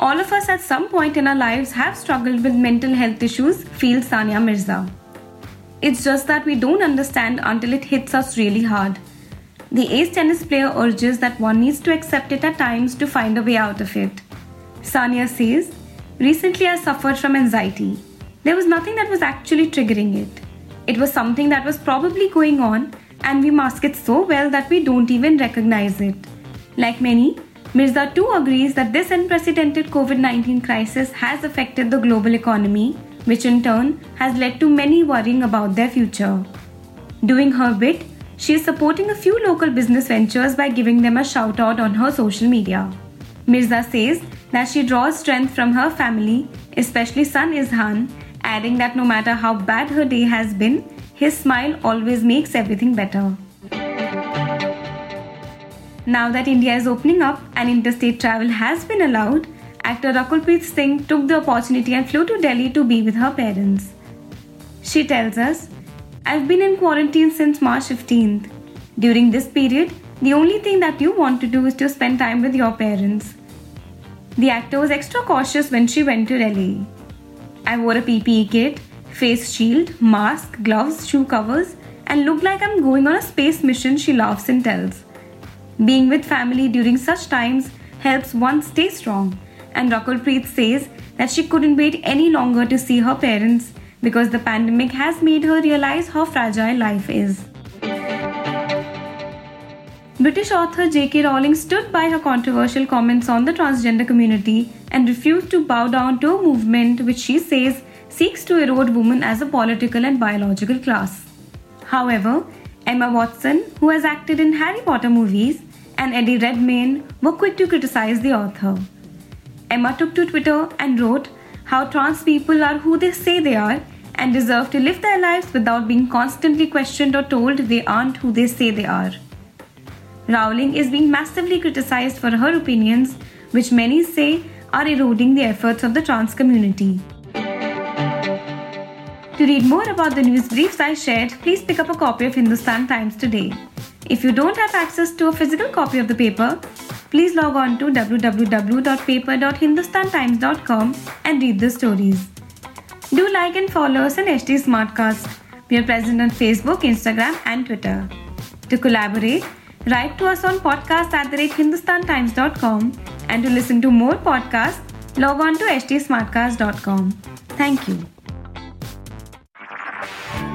All of us at some point in our lives have struggled with mental health issues, feels Sania Mirza. It's just that we don't understand until it hits us really hard. The ace tennis player urges that one needs to accept it at times to find a way out of it. Sania says, Recently I suffered from anxiety. There was nothing that was actually triggering it. It was something that was probably going on, and we mask it so well that we don't even recognize it. Like many, Mirza too agrees that this unprecedented COVID 19 crisis has affected the global economy, which in turn has led to many worrying about their future. Doing her bit, she is supporting a few local business ventures by giving them a shout out on her social media. Mirza says that she draws strength from her family, especially son Izhan, adding that no matter how bad her day has been, his smile always makes everything better. Now that India is opening up and interstate travel has been allowed, actor Rakulpreet Singh took the opportunity and flew to Delhi to be with her parents. She tells us, I've been in quarantine since March 15th. During this period, the only thing that you want to do is to spend time with your parents. The actor was extra cautious when she went to Delhi. I wore a PPE kit, face shield, mask, gloves, shoe covers, and looked like I'm going on a space mission, she laughs and tells. Being with family during such times helps one stay strong, and Rakulpreet says that she couldn't wait any longer to see her parents because the pandemic has made her realize how fragile life is. British author J.K. Rowling stood by her controversial comments on the transgender community and refused to bow down to a movement which she says seeks to erode women as a political and biological class. However, Emma Watson, who has acted in Harry Potter movies, and Eddie Redmayne were quick to criticize the author. Emma took to Twitter and wrote how trans people are who they say they are and deserve to live their lives without being constantly questioned or told they aren't who they say they are. Rowling is being massively criticized for her opinions, which many say are eroding the efforts of the trans community. To read more about the news briefs I shared, please pick up a copy of Hindustan Times today. If you don't have access to a physical copy of the paper, please log on to www.paper.hindustantimes.com and read the stories. Do like and follow us on HT Smartcast. We are present on Facebook, Instagram, and Twitter. To collaborate, write to us on podcast at the rate hindustantimes.com and to listen to more podcasts, log on to htsmartcast.com. Thank you.